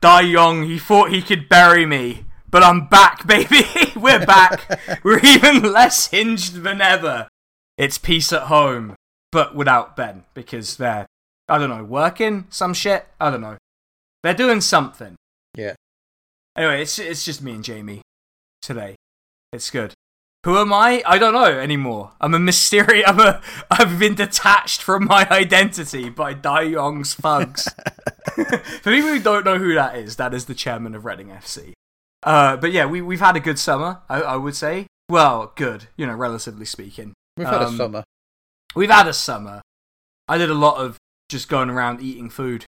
Dai Young, he thought he could bury me, but I'm back, baby. We're back. We're even less hinged than ever. It's peace at home, but without Ben, because they're, I don't know, working some shit. I don't know. They're doing something. Yeah. Anyway, it's it's just me and Jamie today. It's good. Who am I? I don't know anymore. I'm a mysterious. I'm a. I've been detached from my identity by Dai Yong's thugs. For people who don't know who that is, that is the chairman of Reading FC. Uh, but yeah, we we've had a good summer. I, I would say. Well, good. You know, relatively speaking. We've had Um, a summer. We've had a summer. I did a lot of just going around eating food.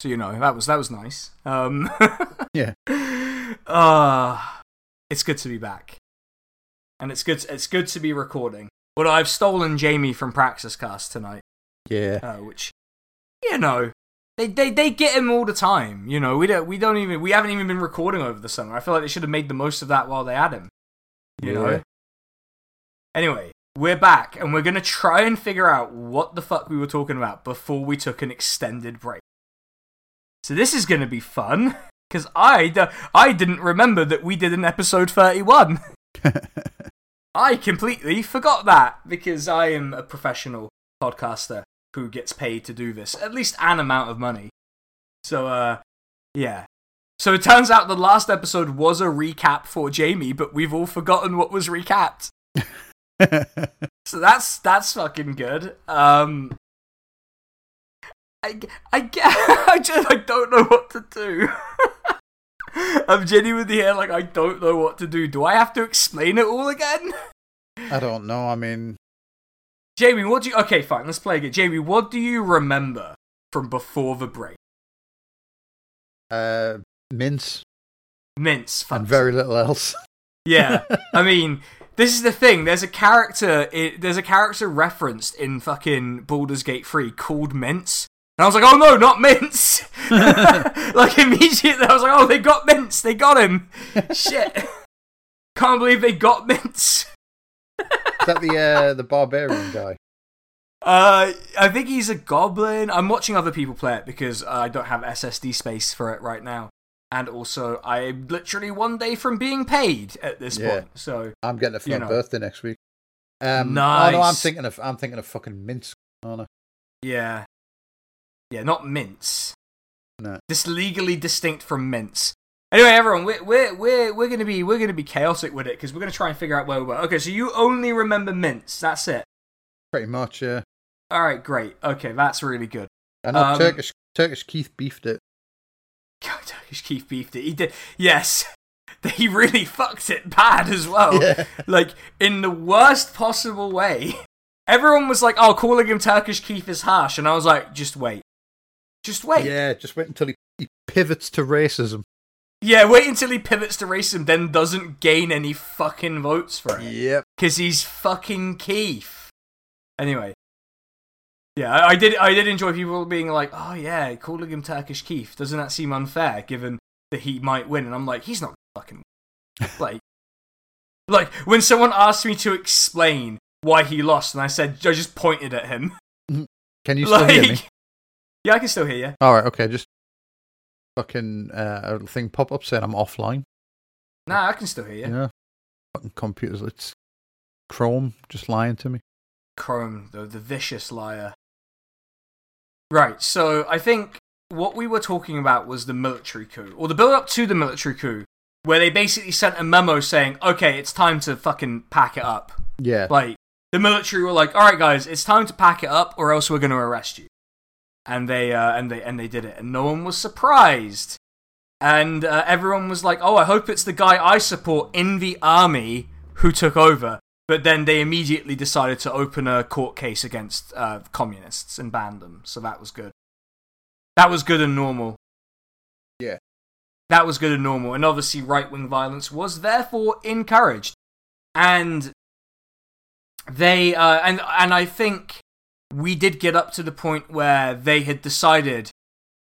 So you know that was that was nice. Um, Yeah. Uh, it's good to be back, and it's good. It's good to be recording. But I've stolen Jamie from Praxis Cast tonight, Yeah. uh, which you know they, they they get him all the time. You know we don't we don't even we haven't even been recording over the summer. I feel like they should have made the most of that while they had him. You Yeah. know. Anyway, we're back, and we're gonna try and figure out what the fuck we were talking about before we took an extended break. So this is gonna be fun because I d- I didn't remember that we did an episode thirty one. I completely forgot that because I am a professional podcaster who gets paid to do this, at least an amount of money. So, uh, yeah. So it turns out the last episode was a recap for Jamie, but we've all forgotten what was recapped. So that's that's fucking good. Um, I I I just I don't know what to do. I'm genuinely here like I don't know what to do. Do I have to explain it all again? I don't know. I mean, Jamie, what do you? Okay, fine. Let's play again. Jamie, what do you remember from before the break? uh, mince Mince. and very little else. Yeah, I mean, this is the thing. There's a character. i there's a character referenced in fucking Baldur's Gate 3 called Mince. And I was like, oh no, not Mince! like, immediately, I was like, oh, they got Mince! They got him! Shit! Can't believe they got Mince! Is that the uh, the barbarian guy? Uh, I think he's a goblin. I'm watching other people play it because I don't have SSD space for it right now. And also, I'm literally one day from being paid at this Yeah. point. So, I'm getting a for You know. birthday next week. Um, Oh no, I'm thinking of I'm thinking of fucking mince. Oh no. yeah. Yeah, not mince. No. This legally distinct from mince. Anyway, everyone, we're we're we're, we're gonna be we're gonna be chaotic with it because we're gonna try and figure out where we were. Okay, so you only remember mince. That's it. Pretty much, yeah. All right, great. Okay, that's really good. I know Um, Turkish Turkish Keith beefed it. God, Turkish Keith beefed it. He did. Yes, he really fucked it bad as well. Yeah. Like in the worst possible way. Everyone was like, "Oh, calling him Turkish Keith is harsh," and I was like, "Just wait, just wait. Yeah, just wait until he, he pivots to racism. Yeah, wait until he pivots to racism, then doesn't gain any fucking votes for it Yep. because he's fucking Keith." Anyway. Yeah, I, I did. I did enjoy people being like, "Oh yeah, calling him Turkish Keith doesn't that seem unfair, given that he might win?" And I'm like, "He's not fucking like, like when someone asked me to explain why he lost, and I said I just pointed at him. Mm-hmm. Can you still hear me? Yeah, I can still hear you. All right, okay. Just fucking uh, a little thing pop up saying I'm offline. Nah, I can still hear you. Yeah. Fucking computers. It's Chrome just lying to me. Chrome, the the vicious liar. Right. So I think what we were talking about was the military coup, or the build up to the military coup, where they basically sent a memo saying, "Okay, it's time to fucking pack it up." Yeah. Like the military were like, "All right, guys, it's time to pack it up, or else we're going to arrest you." And they uh, and they and they did it, and no one was surprised. And uh, everyone was like, "Oh, I hope it's the guy I support in the army who took over." But then they immediately decided to open a court case against uh, communists and ban them. So that was good. That was good and normal. Yeah. That was good and normal. And obviously, right wing violence was therefore encouraged. And they uh, and and I think we did get up to the point where they had decided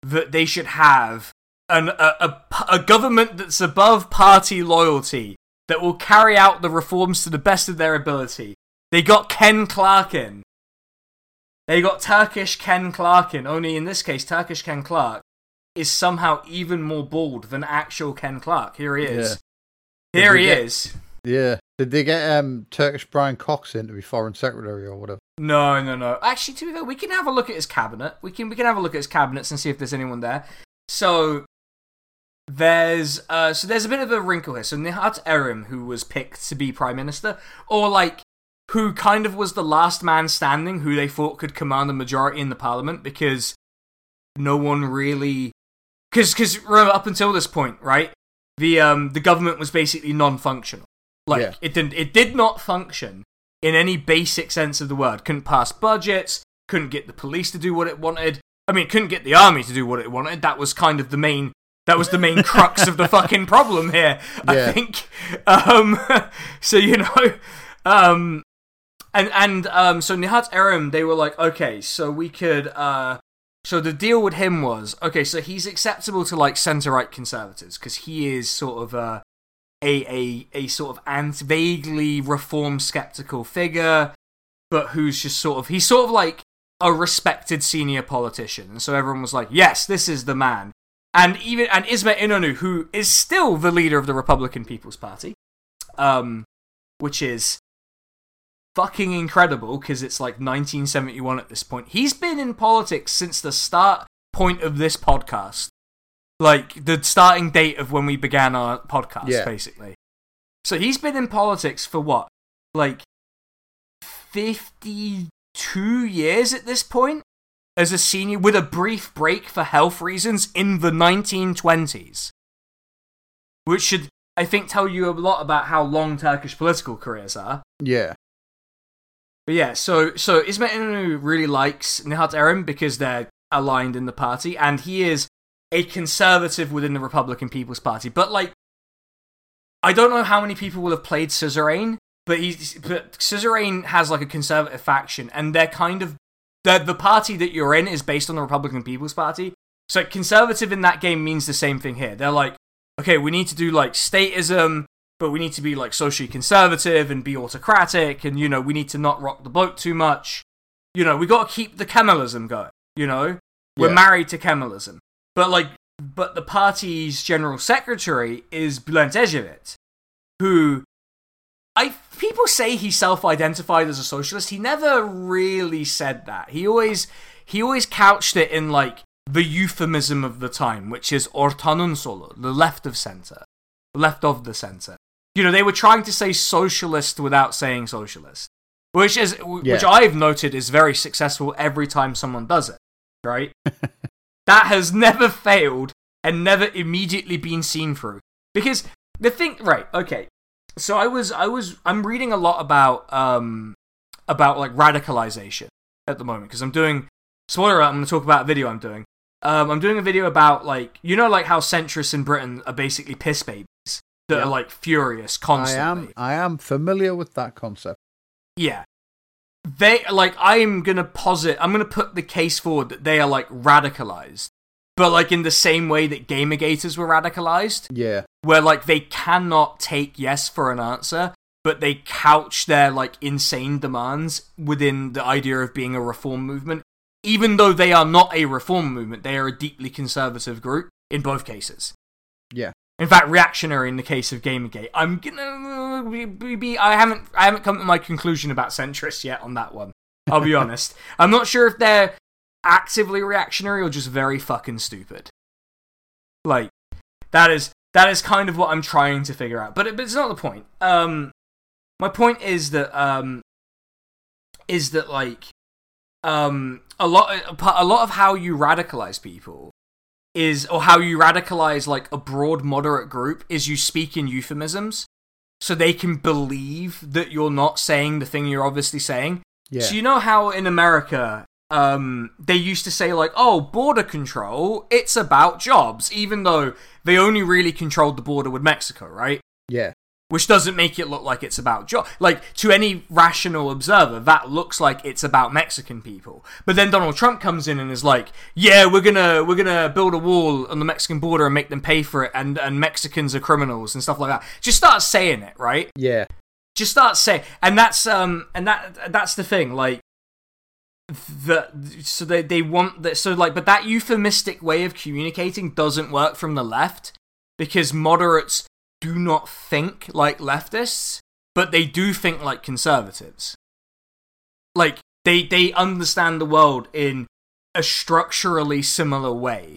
that they should have an a, a, a government that's above party loyalty that will carry out the reforms to the best of their ability. They got Ken Clarke in. They got Turkish Ken Clarke in. Only in this case, Turkish Ken Clarke is somehow even more bald than actual Ken Clarke. Here he is. Yeah. Here he get- is. Yeah. Did they get um Turkish Brian Cox in to be foreign secretary or whatever? No, no, no. Actually, to be fair, we can have a look at his cabinet. We can we can have a look at his cabinets and see if there's anyone there. So there's uh so there's a bit of a wrinkle here. So Nihat Erim, who was picked to be prime minister, or like who kind of was the last man standing, who they thought could command a majority in the parliament because no one really because because up until this point, right? The um the government was basically non-functional. Like Yeah. it didn't it did not function in any basic sense of the word. Couldn't pass budgets, couldn't get the police to do what it wanted. I mean, couldn't get the army to do what it wanted. That was kind of the main that was the main crux of the fucking problem here. I Yeah. think. Um so you know um and and um so Nihat Erim they were like, okay, so we could uh so the deal with him was okay, so he's acceptable to like centre right conservatives because he is sort of a a a, a sort of anti- vaguely reform skeptical figure, but who's just sort of he's sort of like a respected senior politician, and so everyone was like, yes, this is the man. And even and Ismet Inonu, who is still the leader of the Republican People's Party, um, which is fucking incredible because it's like 1971 at this point. He's been in politics since the start point of this podcast. Like the starting date of when we began our podcast, Yeah. basically. So he's been in politics for what? Like 52 years at this point? As a senior, with a brief break for health reasons in the 1920s. Which should, I think, tell you a lot about how long Turkish political careers are. Yeah. But yeah, so so Ismet really likes Nihat Erim because they're aligned in the party, and he is a conservative within the Republican People's Party. But like, I don't know how many people will have played Suzerain, but he's but Suzerain has like a conservative faction, and they're kind of the the party that you're in is based on the Republican People's Party. So conservative in that game means the same thing here. They're like, okay, we need to do like statism, but we need to be like socially conservative and be autocratic, and you know, we need to not rock the boat too much. You know, we got to keep the Kemalism going. You know, we're Yeah. married to Kemalism, but like, but the party's general secretary is Bülent Ecevit, who I people say he self-identified as a socialist. He never really said that. He always he always couched it in like the euphemism of the time, which is ortanın solu, the left of center, left of the center. You know, they were trying to say socialist without saying socialist, which is which I've noted is very successful every time someone does it. Right? that has never failed and never immediately been seen through. Because the thing, right? Okay, so I was, I was, I'm reading a lot about, um, about like radicalization at the moment because I'm doing. Spoiler alert! I'm going to talk about a video I'm doing. Um, I'm doing a video about like you know like how centrists in Britain are basically piss babies that Yeah. are like furious constantly. I am I am familiar with that concept. Yeah. They like I'm gonna posit I'm gonna put the case forward that they are like radicalized. But like in the same way that gamergators were radicalized, Yeah. where like they cannot take yes for an answer, but they couch their like insane demands within the idea of being a reform movement. Even though they are not a reform movement, they are a deeply conservative group in both cases. Yeah. In fact, reactionary in the case of Gamergate. I'm gonna be, I haven't I haven't come to my conclusion about centrists yet on that one. I'll be honest. I'm not sure if they're actively reactionary or just very fucking stupid. Like that is that is kind of what I'm trying to figure out. But, it, but it's not the point. Um my point is that um is that like um a lot a lot of how you radicalize people is or how you radicalize like a broad moderate group is you speak in euphemisms so they can believe that you're not saying the thing you're obviously saying Yeah. so you know how in America, um, they used to say like, "Oh, border control, it's about jobs," even though they only really controlled the border with Mexico, right? yeah. Which doesn't make it look like it's about job. Like to any rational observer, that looks like it's about Mexican people. But then Donald Trump comes in and is like, "Yeah, we're gonna we're gonna build a wall on the Mexican border and make them pay for it, and and Mexicans are criminals and stuff like that." Just start saying it, right? Yeah. just start saying and that's um and that that's the thing like that so they they want that so like but that euphemistic way of communicating doesn't work from the left because moderates do not think like leftists, but they do think like conservatives. Like they they understand the world in a structurally similar way.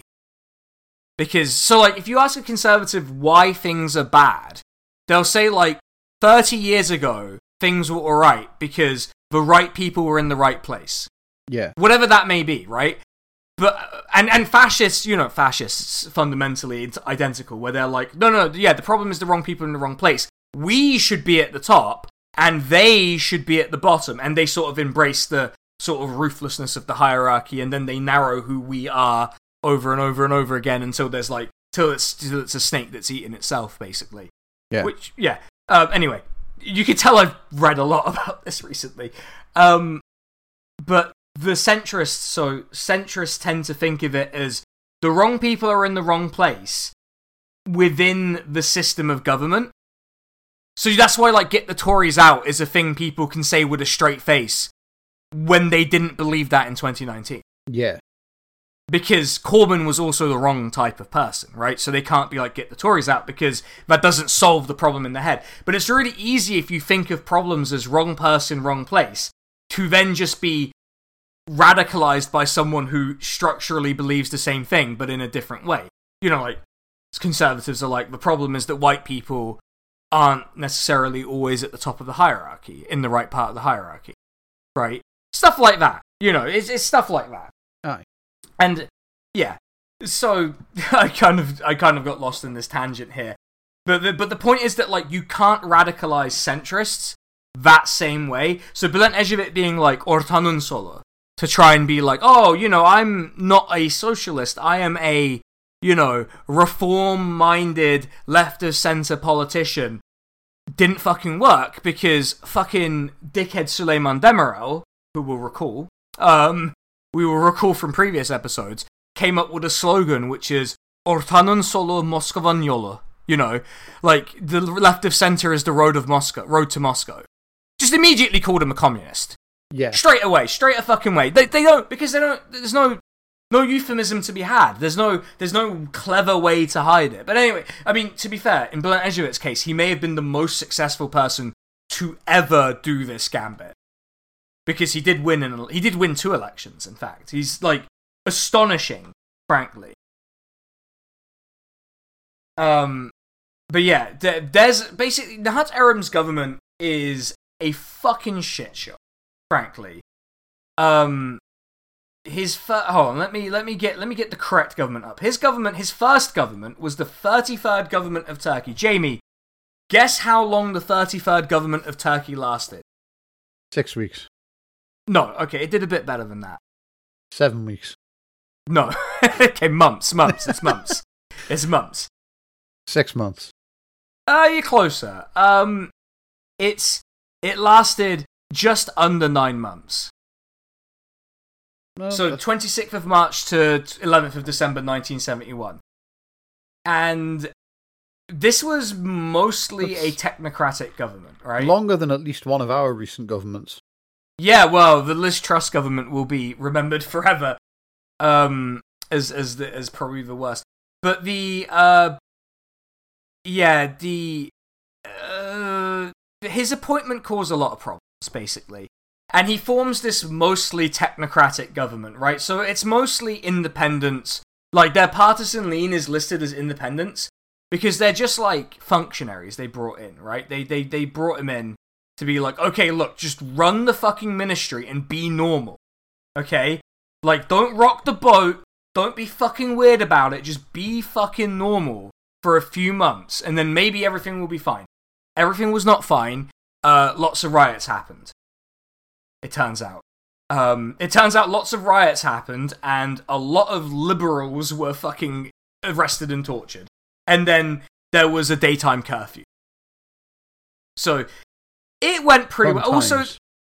Because so like if you ask a conservative why things are bad, they'll say like 30 years ago things were alright because the right people were in the right place. Yeah. Whatever that may be, right? But and and fascists, you know, fascists fundamentally it's identical where they're like, no, no, yeah, the problem is the wrong people in the wrong place. We should be at the top and they should be at the bottom and they sort of embrace the sort of ruthlessness of the hierarchy and then they narrow who we are over and over and over again until there's like till it's till it's a snake that's eating itself basically. Yeah. Which yeah. Um, anyway, you can tell I've read a lot about this recently. Um, but the centrists, so centrists tend to think of it as the wrong people are in the wrong place within the system of government. So that's why, like, get the Tories out is a thing people can say with a straight face when they didn't believe that in 2019. Yeah. Because Corbyn was also the wrong type of person, right? So they can't be like, get the Tories out because that doesn't solve the problem in the head. But it's really easy if you think of problems as wrong person, wrong place, to then just be radicalized by someone who structurally believes the same thing but in a different way. You know, like conservatives are like the problem is that white people aren't necessarily always at the top of the hierarchy, in the right part of the hierarchy, right? Stuff like that. You know, it's, it's stuff like that. Aye. And yeah, so I kind of I kind of got lost in this tangent here. But the, but the point is that like you can't radicalize centrists that same way. So Bülent Ecevit being like Ortanın Solu to try and be like, oh, you know, I'm not a socialist. I am a, you know, reform minded left of center politician. Didn't fucking work because fucking dickhead Süleyman Demirel, who we will recall, um, we will recall from previous episodes, came up with a slogan which is Ortanın solu Moskovan yolu. You know, like the left of center is the road of Moscow, road to Moscow. Just immediately called him a communist. Yeah. Straight away, straight a fucking way. They they don't because they don't. There's no no euphemism to be had. There's no there's no clever way to hide it. But anyway, I mean to be fair, in Bülent Ecevit's case, he may have been the most successful person to ever do this gambit because he did win an, he did win two elections. In fact, he's like astonishing, frankly. Um, but yeah, there's basically Nihat Erim's government is a fucking shit show, frankly. Um, his fir- hold on, let me let me get let me get the correct government up. His government, his first government, was the thirty third government of Turkey. Jamie, guess how long the thirty third government of Turkey lasted? Six weeks. No, okay, it did a bit better than that. Seven weeks. No, okay, months, months. It's months. it's months. Six months. Uh, you're closer. Um, it's it lasted just under nine months. No, So that's- 26th of March to 11th of December 1971. And this was mostly a technocratic government, right? longer than at least one of our recent governments. Yeah, well, the Liz Truss government will be remembered forever um, as as the, as probably the worst. But the uh, yeah, the uh, his appointment caused a lot of problems, basically, and he forms this mostly technocratic government, right? So it's mostly independents. Like their partisan lean is listed as independents because they're just like functionaries they brought in, right? They they they brought him in to be like, okay, look, just run the fucking ministry and be normal. Okay? Like, don't rock the boat. Don't be fucking weird about it. Just be fucking normal for a few months, and then maybe everything will be fine. Everything was not fine. Uh, lots of riots happened. It turns out. Um, it turns out lots of riots happened, and a lot of liberals were fucking arrested and tortured. And then there was a daytime curfew. So it went pretty well. Also,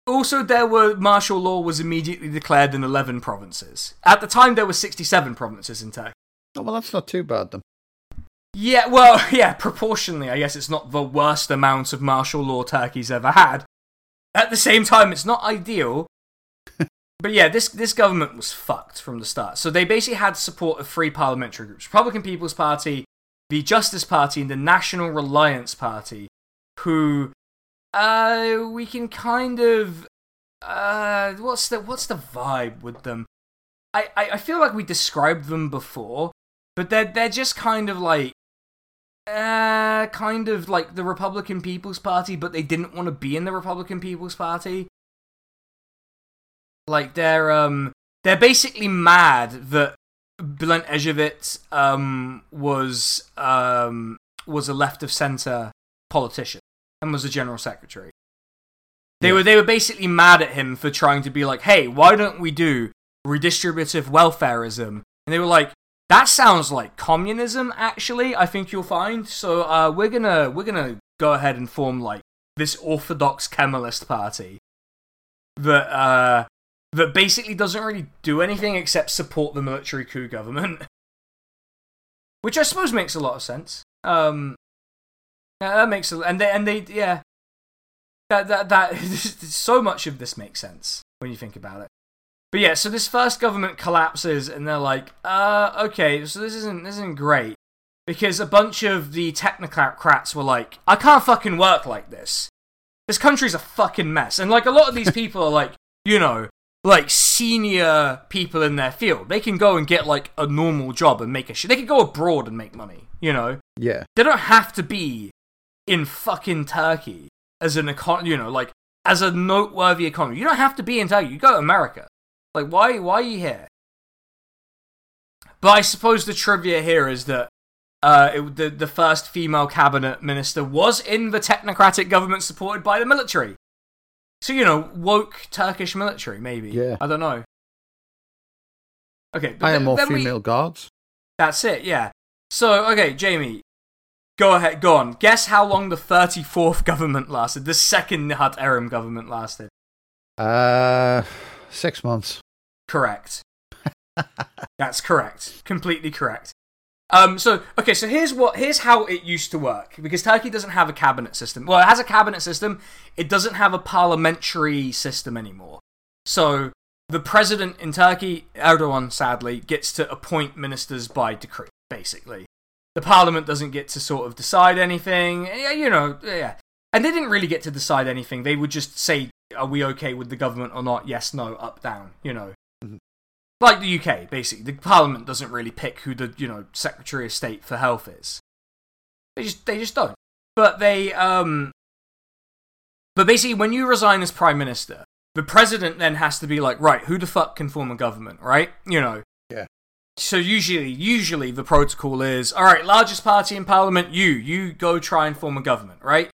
also there were martial law was immediately declared in 11 provinces. At the time, there were 67 provinces in Turkey. Oh, well, that's not too bad then. Yeah, well, yeah, proportionally, I guess it's not the worst amount of martial law Turkey's ever had. At the same time, it's not ideal. but yeah, this this government was fucked from the start. So they basically had support of three parliamentary groups: Republican People's Party, the Justice Party, and the National Reliance Party, who uh we can kind of uh what's the what's the vibe with them? I, I, I feel like we described them before, but they're they're just kind of like uh kind of like the Republican People's Party, but they didn't want to be in the Republican People's Party. Like they're um they're basically mad that Bülent Ecevit um was um was a left of center politician and was a general secretary. They Yeah. were they were basically mad at him for trying to be like, "Hey, why don't we do redistributive welfareism?" And they were like, "That sounds like communism actually, I think you'll find. So uh we're to we're to go ahead and form like this orthodox Kemalist party that uh that basically doesn't really do anything except support the military coup government." Which I suppose makes a lot of sense. Um yeah, that makes a and they and they yeah. That that that so much of this makes sense when you think about it. But yeah, so this first government collapses and they're like, uh okay, so this isn't this isn't great. Because a bunch of the technocrats were like, I can't fucking work like this. This country's a fucking mess. And like a lot of these people are like, you know, like senior people in their field. They can go and get like a normal job and make a shit. They can go abroad and make money, you know? Yeah. They don't have to be in fucking Turkey as an econ, you know, like as a noteworthy economy. You don't have to be in Turkey. You go to America. Like, why? Why are you here? But I suppose the trivia here is that uh, it, the the first female cabinet minister was in the technocratic government supported by the military. So you know, woke Turkish military, maybe. Yeah. I don't know. Okay, but I am more then we- female guards. that's it, yeah. So, okay, Jamie, go ahead, go on. Guess how long the 34th government lasted, the second Nihat Erim government lasted. Uh, six months. Correct. That's correct. Completely correct. Um, so, okay, so here's what, here's how it used to work. Because Turkey doesn't have a cabinet system. Well, it has a cabinet system, it doesn't have a parliamentary system anymore. So, the president in Turkey, Erdogan, sadly, gets to appoint ministers by decree, basically. The parliament doesn't get to sort of decide anything. Yeah, You know, yeah. And they didn't really get to decide anything. They would just say, are we okay with the government or not? Yes, no, up, down, you know. Like the UK, basically. The parliament doesn't really pick who the, you know, Secretary of State for Health is. They just, they just don't. But they, um. But basically, when you resign as prime minister, the president then has to be like, right, who the fuck can form a government, right? You know. Yeah. So usually, usually the protocol is, all right, largest party in parliament, you, you go try and form a government, right?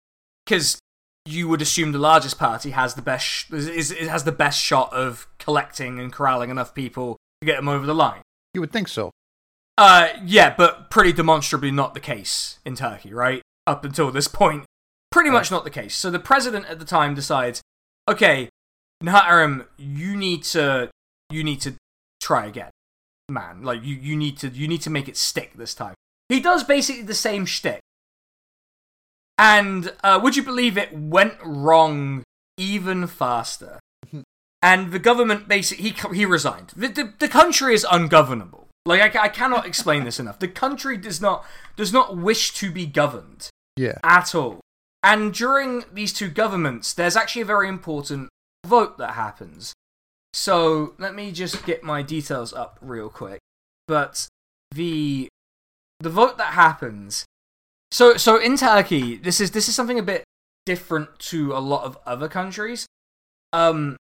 Because you would assume the largest party has the best, sh- is, is, has the best shot of collecting and corralling enough people to get them over the line. You would think so. Uh, yeah, but pretty demonstrably not the case in Turkey, right? Up until this point, pretty much not the case. So the president at the time decides, okay, Nihat Erim, you need to, you need to try again, man. Like you, you need to, you need to make it stick this time. He does basically the same shtick, and uh, would you believe it went wrong even faster? and the government basically he he resigned. The, the, the country is ungovernable. Like I, I cannot explain this enough. The country does not does not wish to be governed Yeah. at all. And during these two governments, there's actually a very important vote that happens. So let me just get my details up real quick. But the the vote that happens. So so in Turkey, this is this is something a bit different to a lot of other countries. Um,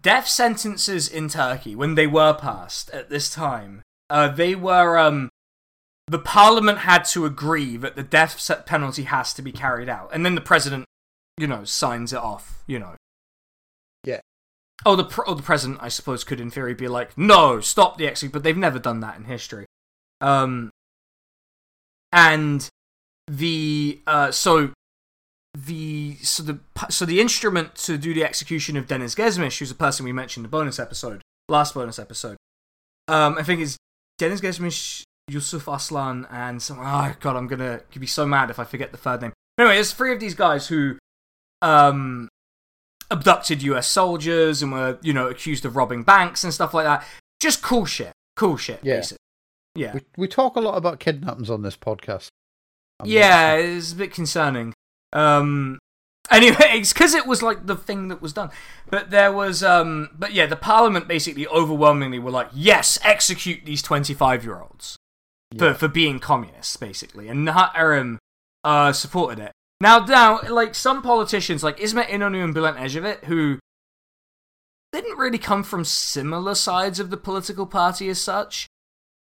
death sentences in Turkey when they were passed at this time, uh, they were um the parliament had to agree that the death penalty has to be carried out, and then the president, you know, signs it off. You know. Yeah. Oh, the pr- oh, the president, I suppose, could in theory be like, no, stop the execution, but they've never done that in history. Um, and the uh, so the so the so the instrument to do the execution of Deniz Gezmiş, who's a person we mentioned in the bonus episode, last bonus episode. Um, I think it's Deniz Gezmiş, Yusuf Aslan, and some. Oh god, I'm gonna be so mad if I forget the third name. Anyway, there's three of these guys who, um, abducted U.S. soldiers and were you know accused of robbing banks and stuff like that. Just cool shit, cool shit. Yeah. basically. Yeah, We we talk a lot about kidnappings on this podcast. I'm yeah. It's a bit concerning. Um. Anyway, it's because it was like the thing that was done, but there was um. But yeah, the Parliament basically overwhelmingly were like, yes, execute these twenty-five-year-olds. Yeah. for, for being communists, basically. And Nihat Erim uh, supported it. Now, now, like some politicians, like Ismet Inonu and Bülent Ecevit, who didn't really come from similar sides of the political party as such,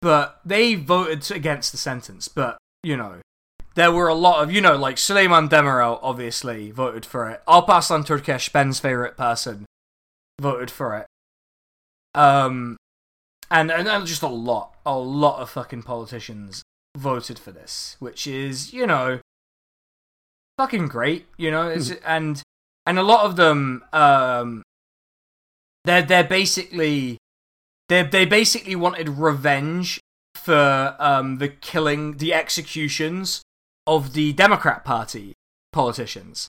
but they voted against the sentence. But, you know, there were a lot of, you know, like Süleyman Demirel obviously voted for it. Alparslan Türkeş, Ben's favorite person, voted for it. Um, and, and and just a lot, a lot of fucking politicians voted for this, which is, you know, fucking great, you know, it's, and and a lot of them, um, they're they're basically they they basically wanted revenge for um the killing, the executions of the Democrat Party politicians.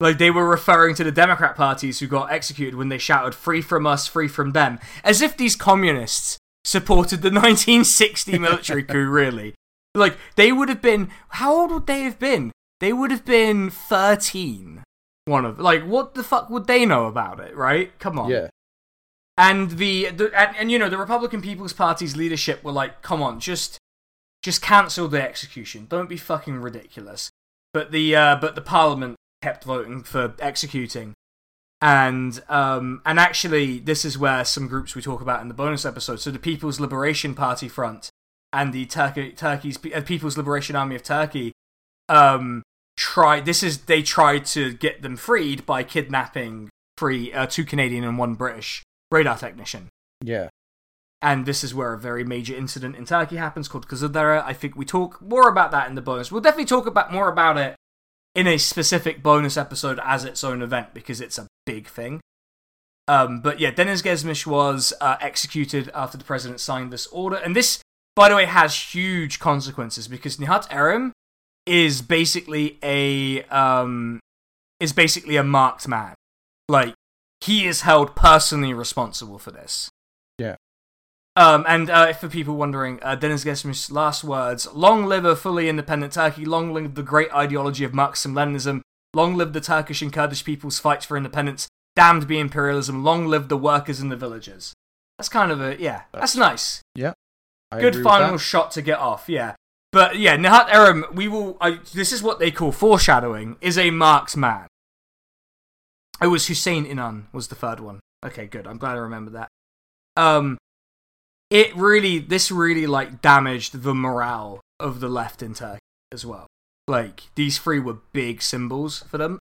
Like they were referring to the Democrat parties who got executed when they shouted "Free from us, free from them," as if these communists supported the 1960 military coup. Really, like they would have been. How old would they have been? They would have been 13. One of like what the fuck would they know about it? Right? Come on. Yeah. And the, the and, and you know the Republican People's Party's leadership were like, come on, just just cancel the execution. Don't be fucking ridiculous. But the uh, but the Parliament kept voting for executing, and um and actually this is where some groups we talk about in the bonus episode. So the People's Liberation Party Front and the Turkey Turkey's uh, People's Liberation Army of Turkey um tried. This is they tried to get them freed by kidnapping three uh, two Canadian and one British radar technician. Yeah. And this is where a very major incident in Turkey happens called Kızıldere. I think we talk more about that in the bonus. We'll definitely talk about more about it in a specific bonus episode as its own event because it's a big thing. Um, but yeah, Deniz Gezmiş was uh, executed after the president signed this order. And this, by the way, has huge consequences because Nihat Erim is basically a um, is basically a marked man. Like he is held personally responsible for this. Yeah. Um, and uh, for people wondering, uh, Deniz Gezmiş's last words: "Long live a fully independent Turkey! Long live the great ideology of Marxism-Leninism! Long live the Turkish and Kurdish people's fight for independence! Damned be imperialism! Long live the workers and the villagers!" That's kind of a yeah. That's nice. Yeah. I Good final shot to get off. Yeah. But yeah, Nihat Erim, we will. I, this is what they call foreshadowing. Is a marked man. It was Hüseyin İnan was the third one. Okay, good. I'm glad I remember that. Um, it really, this really like damaged the morale of the left in Turkey as well. Like these three were big symbols for them.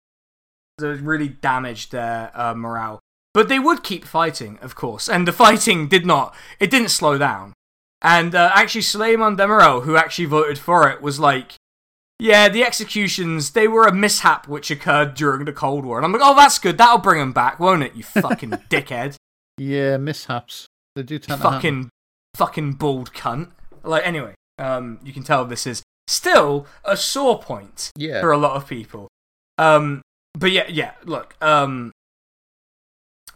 So it really damaged their uh, morale. But they would keep fighting, of course, and the fighting did not. It didn't slow down. And uh, actually, Süleyman Demirel, who actually voted for it, was like, "Yeah, the executions they were a mishap which occurred during the Cold War." And I'm like, "Oh, that's good. That'll bring them back, won't it? You fucking dickhead, Yeah, mishaps. They do tend to fucking, fucking bald cunt." Like, anyway, um, you can tell this is still a sore point Yeah. for a lot of people. Um, but yeah, yeah. Look, um,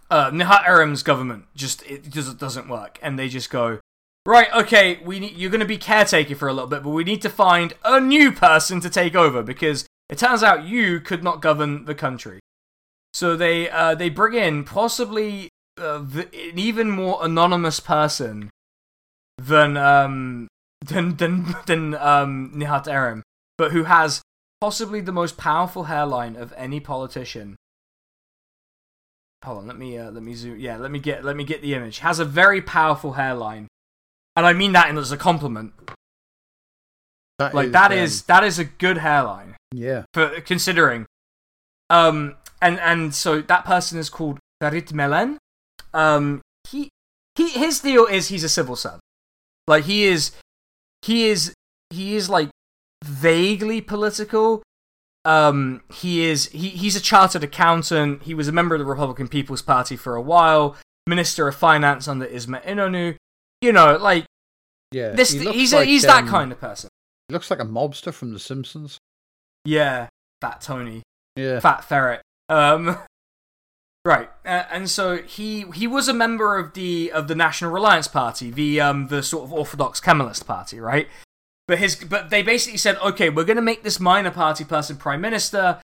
uh, Nihat Erim's government just it just doesn't work, and they just go right. Okay, we need, you're going to be caretaker for a little bit, but we need to find a new person to take over because it turns out you could not govern the country. So they uh, they bring in possibly uh, the, an even more anonymous person than um than than than um Nihat Erim, but who has possibly the most powerful hairline of any politician. Hold on, let me uh, let me zoom. Yeah, let me get let me get the image. Has a very powerful hairline, and I mean that as a compliment. That Like that um, is that is a good hairline Yeah. for considering. Um, and and so that person is called Ferit Melen. Um, he he his deal is he's a civil servant. Like he is, he is he is like vaguely political. Um, he is he he's a chartered accountant. He was a member of the Republican People's Party for a while. Minister of Finance under Isma Inonu. You know, like Yeah. this. he He's like, a, he's that um, kind of person. He looks like a mobster from The Simpsons. Yeah, fat Tony. Yeah. Fat ferret. Um, Right, uh, and so he he was a member of the of the National Reliance Party, the um the sort of Orthodox Kemalist party, right? But his but they basically said, okay, we're gonna make this minor party person prime minister,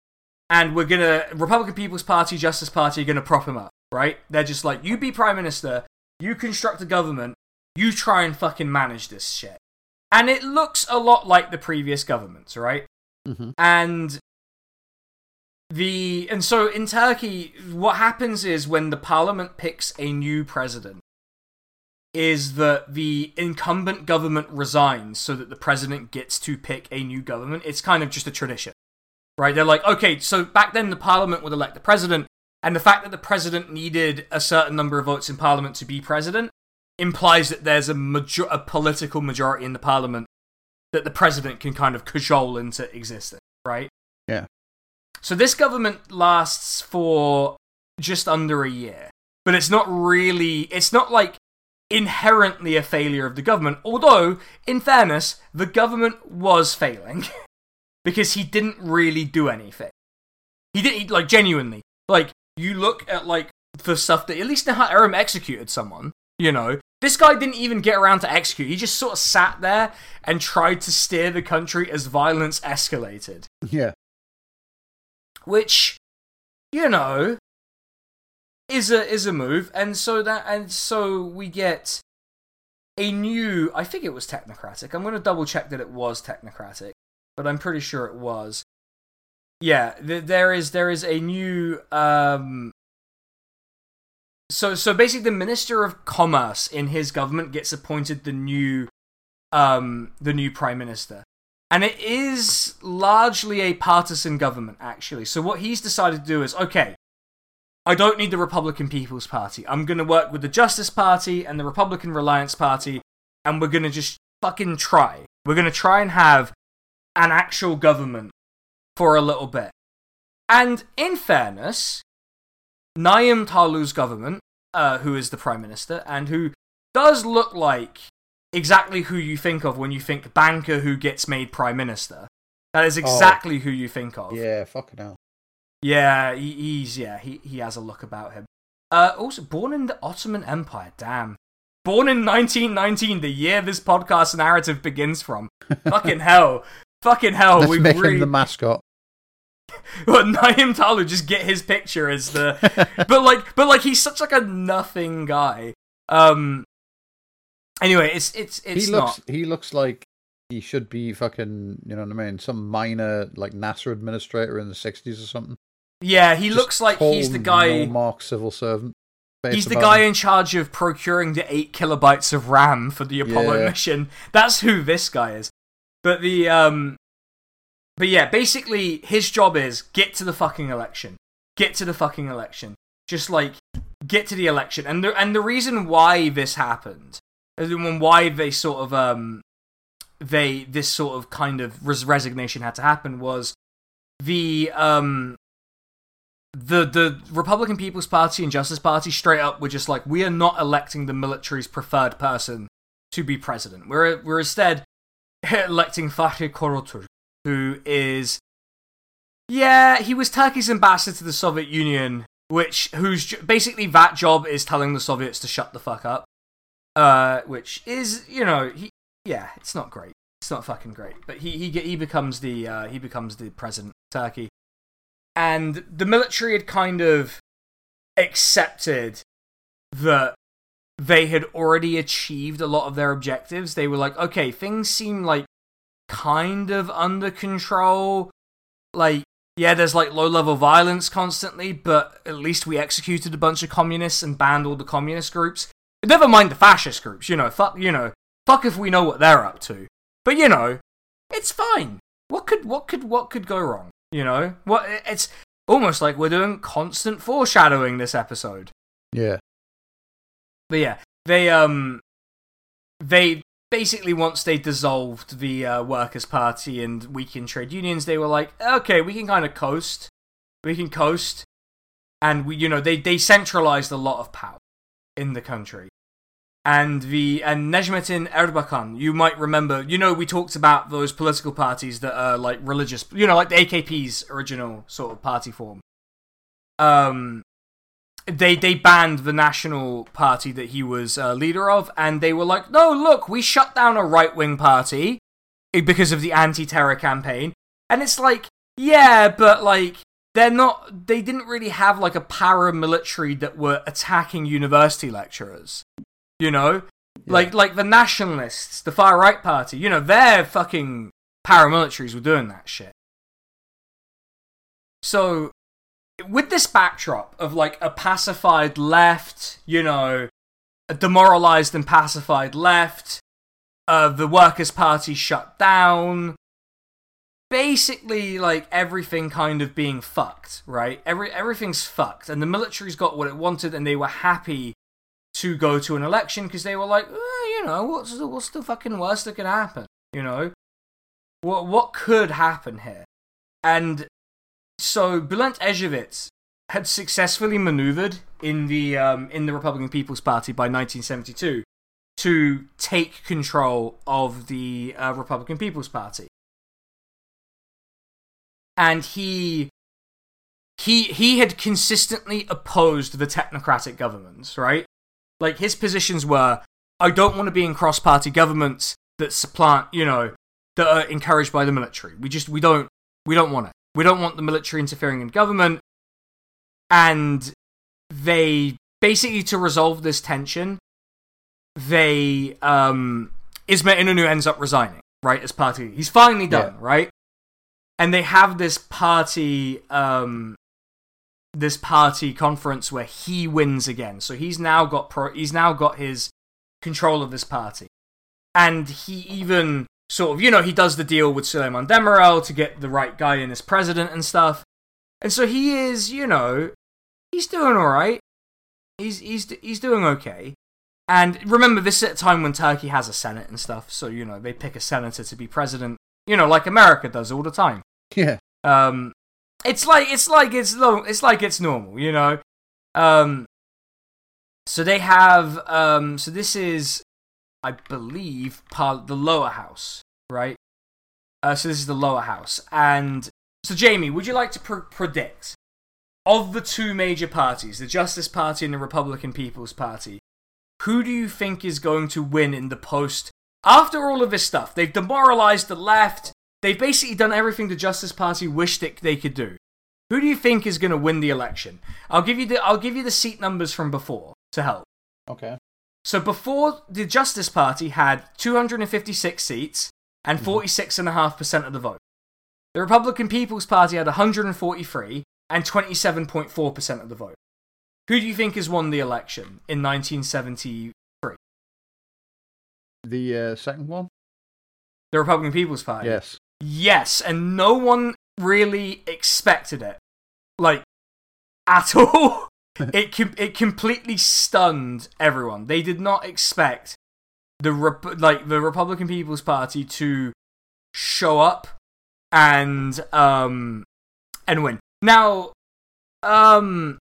and we're gonna Republican People's Party, Justice Party are gonna prop him up, right? They're just like, you be prime minister, you construct a government, you try and fucking manage this shit, and it looks a lot like the previous governments, right? Mm-hmm. And the and so in Turkey, what happens is when the parliament picks a new president, is that the incumbent government resigns so that the president gets to pick a new government. It's kind of just a tradition, right? They're like, okay, so back then the parliament would elect the president, and the fact that the president needed a certain number of votes in parliament to be president implies that there's a major- a political majority in the parliament that the president can kind of cajole into existence, right? Yeah. So this government lasts for just under a year, but it's not really, it's not like inherently a failure of the government. Although, in fairness, the government was failing because he didn't really do anything. He did, he, like, genuinely. Like, you look at, like, the stuff that, at least Nihat executed someone, you know. This guy didn't even get around to execute. He just sort of sat there and tried to steer the country as violence escalated Yeah. which you know is a is a move and so that and so we get a new i think it was technocratic i'm going to double check that it was technocratic but i'm pretty sure it was yeah th- there is there is a new um so so basically the minister of commerce in his government gets appointed the new um the new prime minister and it is largely a partisan government, actually. So what he's decided to do is okay, I don't need the Republican People's Party. I'm going to work with the Justice Party and the Republican Reliance Party, and we're going to just fucking try. We're going to try and have an actual government for a little bit. And in fairness, Naim Talu's government, uh, who is the Prime Minister, and who does look like exactly who you think of when you think banker who gets made prime minister. That is exactly who you think of. Yeah, fucking hell. Yeah, he, he's yeah, he he has a look about him. Uh, also born in the Ottoman Empire. Damn. Born in 1919, the year this podcast narrative begins from. Fucking hell. Fucking hell. Let's we make really... him the mascot. Well, Naim Talu just get his picture as the, but like, but like he's such like a nothing guy. Um. Anyway, it's it's it's he not. looks he looks like he should be fucking you know what I mean, some minor like NASA administrator in the sixties or something. Yeah, he Just looks like he's the guy. no-mark civil servant. He's the guy him. in charge of procuring the eight kilobytes of RAM for the Apollo Yeah. mission. That's who this guy is. But the um, but yeah, basically his job is get to the fucking election, get to the fucking election, just like get to the election. And the and the reason why this happened, and why they sort of um, they this sort of kind of res- resignation had to happen was the um the the Republican People's Party and Justice Party straight up were just like, we are not electing the military's preferred person to be president. We're we're instead electing Fahri Korutürk, who is yeah, he was Turkey's ambassador to the Soviet Union, which whose basically that job is telling the Soviets to shut the fuck up. Uh, which is you know he yeah, it's not great. It's not fucking great. But he he he becomes the uh, he becomes the president of Turkey and the military had kind of accepted that they had already achieved a lot of their objectives. They were like, okay, things seem like kind of under control. Like, yeah, there's like low level violence constantly, but at least we executed a bunch of communists and banned all the communist groups. Never mind the fascist groups, you know, fuck, you know, fuck if we know what they're up to. But you know, it's fine. What could, what could, what could go wrong? You know, what it's almost like we're doing constant foreshadowing this episode. Yeah. But yeah, they um, they basically once they dissolved the uh, Workers' Party and weakened trade unions, they were like, okay, we can kind of coast, we can coast, and we, you know, they they centralized a lot of power in the country. And the and Necmettin Erbakan, you might remember, you know, we talked about those political parties that are like religious, you know, like the AKP's original sort of party form. Um, they they banned the national party that he was uh, leader of, and they were like, "No, look, we shut down a right wing party because of the anti terror campaign." And it's like, yeah, but like they're not. They didn't really have like a paramilitary that were attacking university lecturers. You know, like like the nationalists, the far right party. You know, their fucking paramilitaries were doing that shit. So, with this backdrop of like a pacified left, you know, a demoralized and pacified left, uh, the Workers' Party shut down, basically like everything kind of being fucked, right? Every everything's fucked, and the military's got what it wanted, and they were happy to go to an election because they were like, eh, you know, what's the, what's the fucking worst that could happen? You know, what what could happen here? And so Bülent Ecevit had successfully maneuvered in the um, in the Republican People's Party by 1972 to take control of the uh, Republican People's Party, and he he he had consistently opposed the technocratic governments, right? Like his positions were, I don't want to be in cross-party governments that supplant, you know, that are encouraged by the military. We just we don't we don't want it. We don't want the military interfering in government. And they basically to resolve this tension, they um İsmet İnönü ends up resigning, right, as party. He's finally done, Yeah. right? And they have this party um this party conference where he wins again. So he's now got pro- he's now got his control of this party. And he even sort of, you know, he does the deal with Süleyman Demirel to get the right guy in as president and stuff. And so he is, you know, he's doing all right. He's he's he's doing okay. And remember, this is at a time when Turkey has a senate and stuff. So you know, they pick a senator to be president. You know, like America does all the time. Yeah. Um, it's like it's like it's lo- it's like it's normal, you know. Um, so they have um, so this is, I believe, part the lower house, right? Uh, so this is the lower house, and so Jamie, would you like to pr- predict of the two major parties, the Justice Party and the Republican People's Party, who do you think is going to win in the post? After all of this stuff, they've demoralized the left. They've basically done everything the Justice Party wished that they could do. Who do you think is going to win the election? I'll give you the I'll give you the seat numbers from before to help. Okay. So before the Justice Party had 256 seats and 46.5% of the vote. The Republican People's Party had 143 and 27.4% of the vote. Who do you think has won the election in 1973? The uh, second one? The Republican People's Party. Yes. Yes, and no one really expected it. Like, at all. It, com- it completely stunned everyone. They did not expect the Rep- like the Republican People's Party to show up and um and win. Now, um,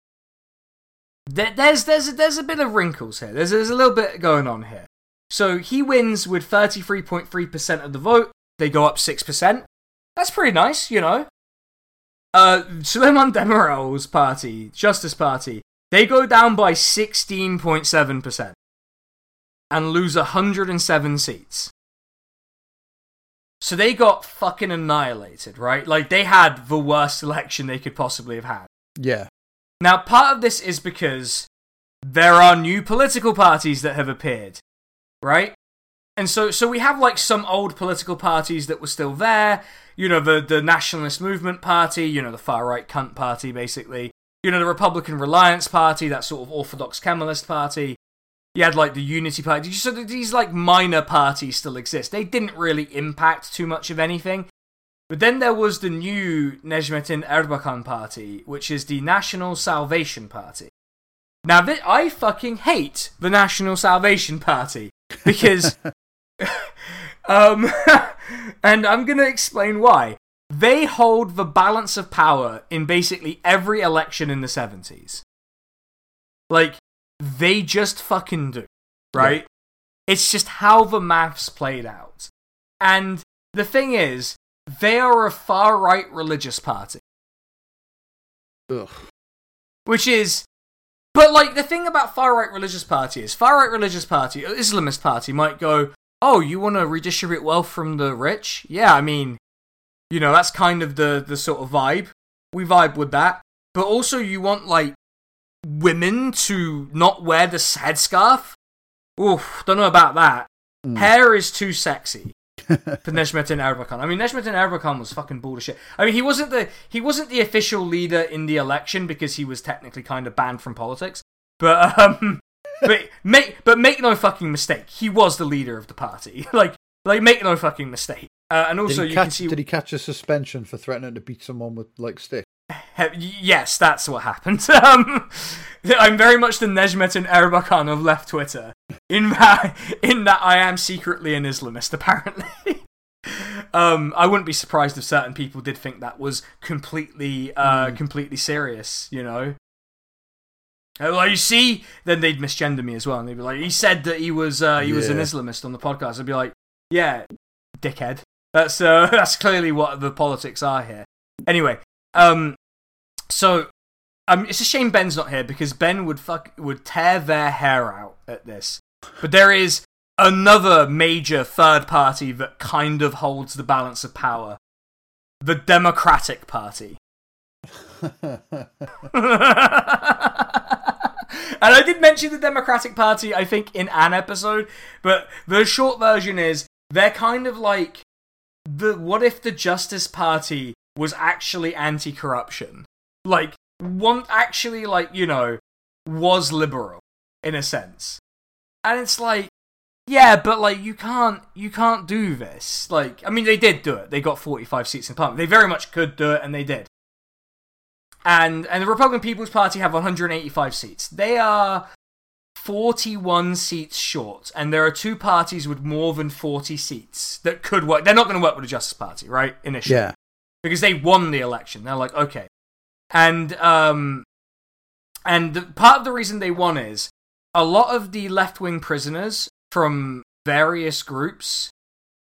there, there's there's a, there's a bit of wrinkles here. There's there's a little bit going on here. So he wins with 33.3% of the vote. They go up 6%. That's pretty nice, you know. Uh, Süleyman Demirel's party, Justice Party, they go down by 16.7% and lose 107 seats. So they got fucking annihilated, right? Like, they had the worst election they could possibly have had. Yeah. Now, part of this is because there are new political parties that have appeared, right? And so, so we have like some old political parties that were still there. You know, the the Nationalist Movement Party. You know, the far right cunt party, basically. You know, the Republican Reliance Party, that sort of orthodox Kemalist party. You had like the Unity Party. So these like minor parties still exist. They didn't really impact too much of anything. But then there was the new Necmettin Erbakan party, which is the National Salvation Party. Now, th- I fucking hate the National Salvation Party because, um, and I'm gonna explain why. They hold the balance of power in basically every election in the 70s. Like, they just fucking do, right? It's just how the maths played out. And the thing is, they are a far right religious party, Ugh. which is But like the thing about far right religious party is far right religious party, Islamist party might go, "Oh, you want to redistribute wealth from the rich?" Yeah, I mean, you know, that's kind of the the sort of vibe. We vibe with that. But also you want like women to not wear the headscarf? Oof, don't know about that. Mm. Hair is too sexy for Necmettin Erbakan. I mean, Necmettin Erbakan was fucking bullshit. I mean, he wasn't the he wasn't the official leader in the election because he was technically kind of banned from politics. But um, but make but make no fucking mistake, he was the leader of the party. like like make no fucking mistake. Uh, and also, did, he you catch, can see did he catch a suspension for threatening to beat someone with like stick? Yes, that's what happened. Um, I'm very much the Necmettin Erbakan of left Twitter. In that, in that I am secretly an Islamist, apparently. um, I wouldn't be surprised if certain people did think that was completely, uh, completely serious. You know. Uh, Well, you see, then they'd misgender me as well, and they'd be like, "He said that he was, uh, he was an Islamist on the podcast." I'd be like, "Yeah, dickhead. That's uh, that's clearly what the politics are here." Anyway, um, so um, it's a shame Ben's not here because Ben would fuck would tear their hair out at this. But there is another major third party that kind of holds the balance of power: the Democratic Party. and I did mention the Democratic Party, I think, in an episode, but the short version is they're kind of like the what if the Justice Party was actually anti-corruption? Like, one actually, like, you know, was liberal in a sense. And it's like, yeah, but like you can't you can't do this. Like, I mean they did do it. They got 45 seats in parliament. They very much could do it and they did. And and the Republican People's Party have 185 seats. They are 41 seats short, and there are two parties with more than 40 seats that could work. They're not going to work with the Justice Party, right? Initially yeah. because they won the election. They're like, okay, and um, and the, part of the reason they won is a lot of the left wing prisoners from various groups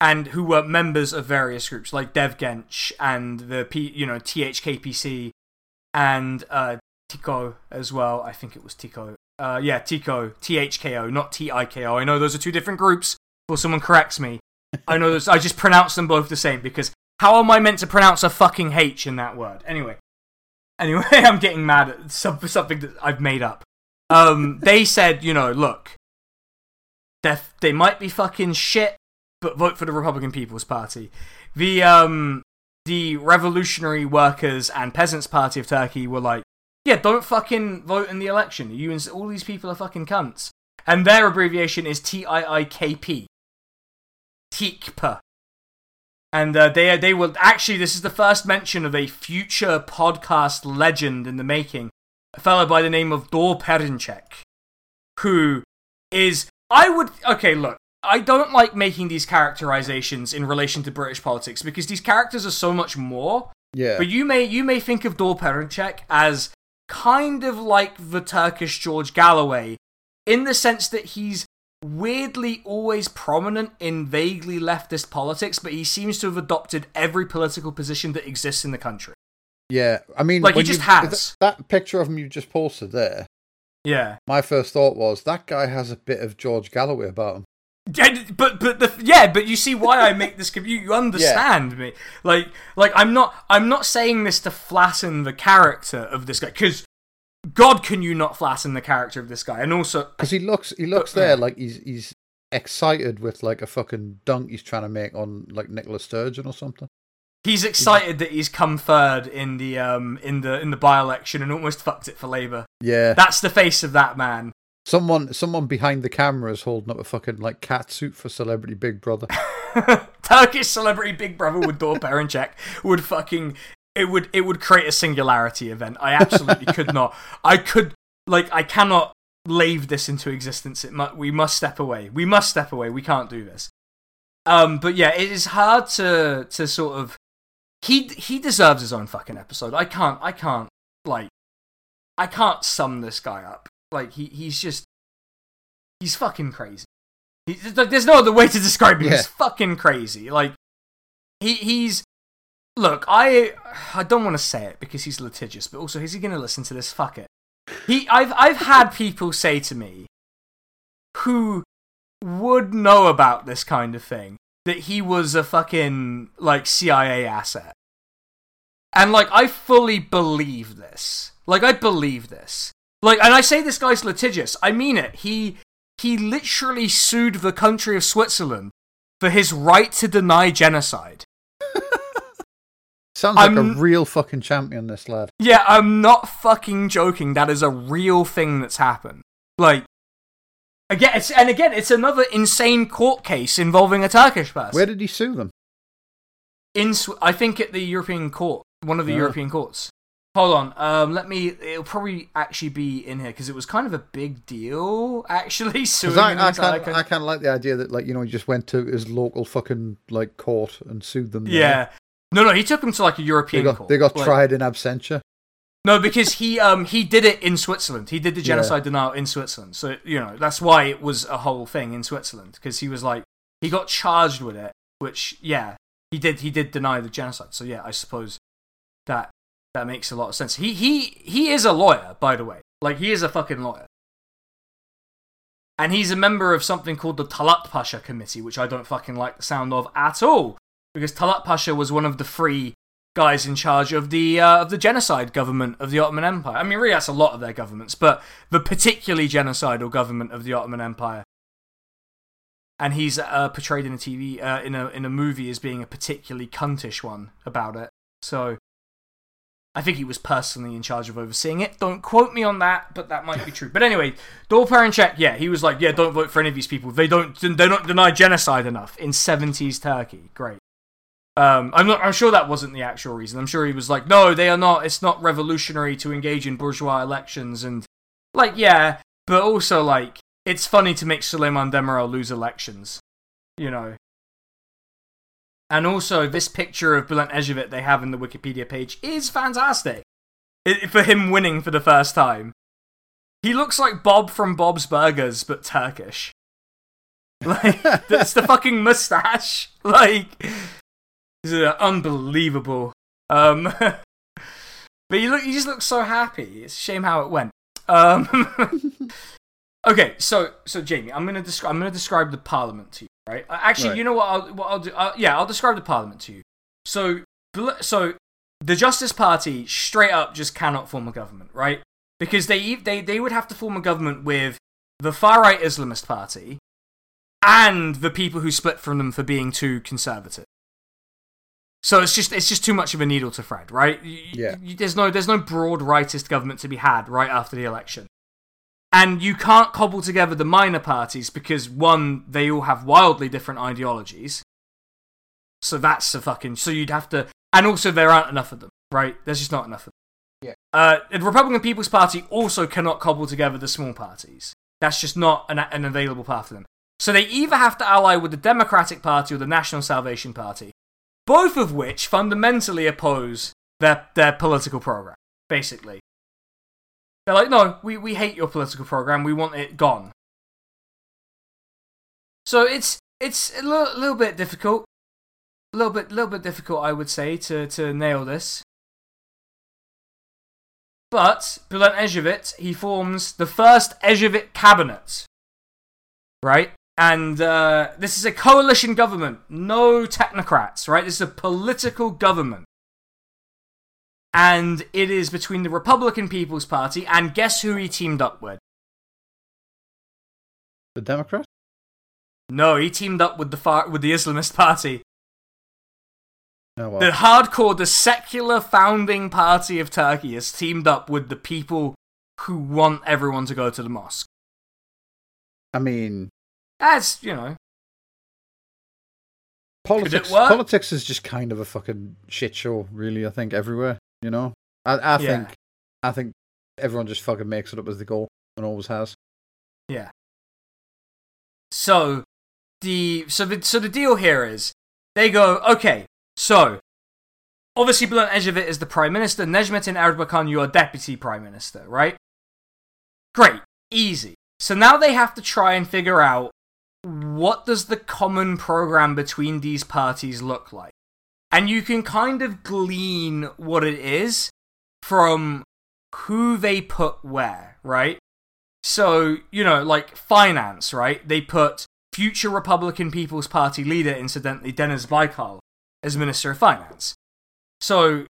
and who were members of various groups like Dev-Genç and the P, you know THKPC and uh, Tico as well. I think it was Tico. Uh, yeah, Tico, THKO, not T I K O. I know those are two different groups. Or someone corrects me. I know those. I just pronounce them both the same because how am I meant to pronounce a fucking H in that word? Anyway, anyway, I'm getting mad at some, something that I've made up. Um, they said, you know, look, they they might be fucking shit, but vote for the Republican People's Party. The um, the Revolutionary Workers and Peasants Party of Turkey were like, yeah, don't fucking vote in the election. You and all these people are fucking cunts. And their abbreviation is TIIKP. TIKPA. And uh, they they will actually. This is the first mention of a future podcast legend in the making, a fellow by the name of Doğu Perinçek, who is I would okay. Look, I don't like making these characterizations in relation to British politics because these characters are so much more. Yeah. But you may you may think of Doğu Perinçek as kind of like the Turkish George Galloway, in the sense that he's weirdly always prominent in vaguely leftist politics, but he seems to have adopted every political position that exists in the country. yeah. I mean, Like, he just has. th- that picture of him you just posted there. Yeah. My first thought was that guy has a bit of George Galloway about him. But but the yeah but you see why I make this you, you understand me. Like like I'm not I'm not saying this to flatten the character of this guy because God can you not flatten the character of this guy? And also Because he looks, he looks But- there like he's he's excited with like a fucking dunk he's trying to make on like Nicola Sturgeon or something. he's excited that he's come third in the um in the in the by election and almost fucked it for Labour. Yeah. that's the face of that man Someone, someone behind the camera is holding up a fucking like cat suit for Celebrity Big Brother. Turkish celebrity Big Brother with Doğu Perinçek would fucking it would it would create a singularity event. I absolutely could not. I could like I cannot lave this into existence. It mu- we must step away. We must step away. We can't do this. Um, but yeah, it is hard to to sort of he he deserves his own fucking episode. I can't I can't like I can't sum this guy up. Like he he's just he's fucking crazy. He, like, there's no other way to describe him. Yeah. He's fucking crazy. Like he he's look. I I don't want to say it because he's litigious, but also is he going to listen to this? Fuck it. he I've I've had people say to me who would know about this kind of thing that he was a fucking like CIA asset. And like I fully believe this. Like I believe this. Like and I say this guy's litigious. I mean it. He he literally sued the country of Switzerland for his right to deny genocide. Sounds like I'm- a real fucking champion, this lad. Yeah, I'm not fucking joking. That is a real thing that's happened. Like, again, it's, and again, it's another insane court case involving a Turkish person. Where did he sue them? In, I think at the European court, one of the Oh. European courts. Hold on, um, let me. It'll probably actually be in here because it was kind of a big deal, actually. So I, I entire can't. I like the idea that like you know he just went to his local fucking like court and sued them. there. yeah, no, no, he took him to like a they European got court. they got Like- tried in absentia. No, because he um he did it in Switzerland. He did the genocide denial in Switzerland. So you know that's why it was a whole thing in Switzerland because he was like he got charged with it. Which yeah, he did he did deny the genocide. So yeah, I suppose that that makes a lot of sense. He he he is a lawyer, by the way. Like he is a fucking lawyer. And he's a member of something called the Talat Pasha Committee, which I don't fucking like the sound of at all. Because Talat Pasha was one of the three guys in charge of the uh, of the genocide government of the Ottoman Empire. I mean, really, that's a lot of their governments, but the particularly genocidal government of the Ottoman Empire. And he's uh, portrayed in a TV uh, in a in a movie as being a particularly cuntish one about it. So, I think he was personally in charge of overseeing it. Don't quote me on that, but that might be true. But anyway, Doğu Perinçek, yeah, he was like, yeah, don't vote for any of these people. They don't they don't deny genocide enough in 70s Turkey. Great. Um, I'm not. I'm sure that wasn't the actual reason. I'm sure he was like, no, they are not. It's not revolutionary to engage in bourgeois elections, and like, yeah, but also like, it's funny to make Süleyman Demirel lose elections, you know. And also, this picture of Bülent Ecevit they have in the Wikipedia page is fantastic. It, for him winning for the first time, he looks like Bob from Bob's Burgers, but Turkish. Like, it's the fucking mustache. Like, it's uh, unbelievable. Um, but you look, you just look so happy. It's a shame how it went. Um, okay, so so Jamie, I'm gonna describe. I'm gonna describe the parliament to you. Right? Uh, Actually, Right. you know what? I'll, what I'll do? Uh, yeah, I'll describe the parliament to you. So, so the Justice Party straight up just cannot form a government, right? Because they they they would have to form a government with the far right Islamist party and the people who split from them for being too conservative. So it's just it's just too much of a needle to thread, right? Y- Yeah. y- there's no there's no broad rightist government to be had right after the election. And you can't cobble together the minor parties because one, they all have wildly different ideologies. So that's a fucking so you'd have to and also there aren't enough of them, right? There's just not enough of them. Yeah. Uh, the Republican People's Party also cannot cobble together the small parties. That's just not an, an available path for them. So they either have to ally with the Democratic Party or the National Salvation Party, both of which fundamentally oppose their, their political program, basically. They're like, no, we, we hate your political program, we want it gone. So it's it's a little, little bit difficult. A little bit little bit difficult I would say to, to nail this. But Bülent Ecevit, he forms the first Ecevit cabinet. Right? And uh, this is a coalition government, no technocrats, right? This is a political government. And it is between the Republican People's Party and guess who he teamed up with? The Democrat? No, he teamed up with the far- with the Islamist Party. No, well, The hardcore, the secular founding party of Turkey has teamed up with the people who want everyone to go to the mosque. I mean, That's, you know, politics. Politics is just kind of a fucking shit show, really. I think everywhere. You know, I, I Yeah. think, I think everyone just fucking makes it up as they go and always has. Yeah. So the so the so the deal here is they go okay. So obviously Bülent Ecevit is the prime minister. Necmettin Erbakan, you are deputy prime minister, right? Great, easy. So now they have to try and figure out what does the common program between these parties look like, and you can kind of glean what it is from who they put where, right? So, you know, like finance, right? They put future Republican People's Party leader, incidentally, Deniz Baykal, as Minister of Finance. So,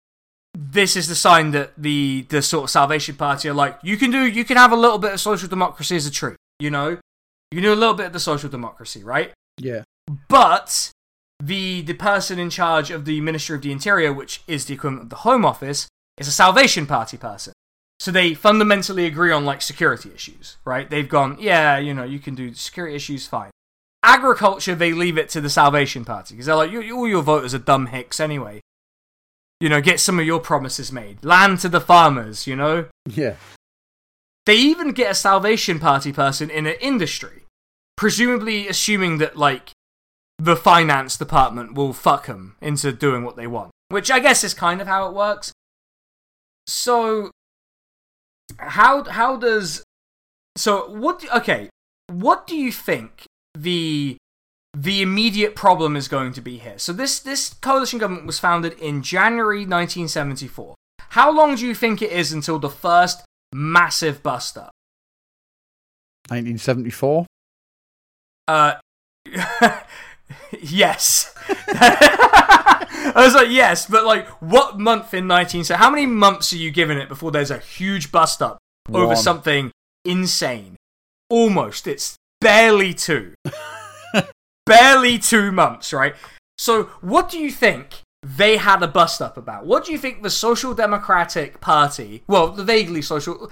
this is the sign that the, the sort of Salvation Party are like, you can do, you can have a little bit of social democracy as a treat, you know? You can do a little bit of the social democracy, right? Yeah. But the the person in charge of the Ministry of the Interior, which is the equivalent of the Home Office, is a Salvation Party person. So they fundamentally agree on like security issues, right? They've gone, yeah, you know, you can do security issues, fine. Agriculture, they leave it to the Salvation Party because they're like, you, all your voters are dumb hicks anyway. You know, get some of your promises made. Land to the farmers, you know? Yeah. They even get a Salvation Party person in an industry, presumably assuming that, like, the finance department will fuck them into doing what they want. Which I guess is kind of how it works. So, how how does so what? do- Okay, what do you think the the immediate problem is going to be here? So this this coalition government was founded in January 1974. How long do you think it is until the first massive bust up? 1974. Uh, yes. I was like, yes, but like, what month in 19? So, how many months are you giving it before there's a huge bust up over something insane? Almost. It's barely two. barely two months, right? So, what do you think they had a bust up about? What do you think the Social Democratic Party, well, the vaguely social,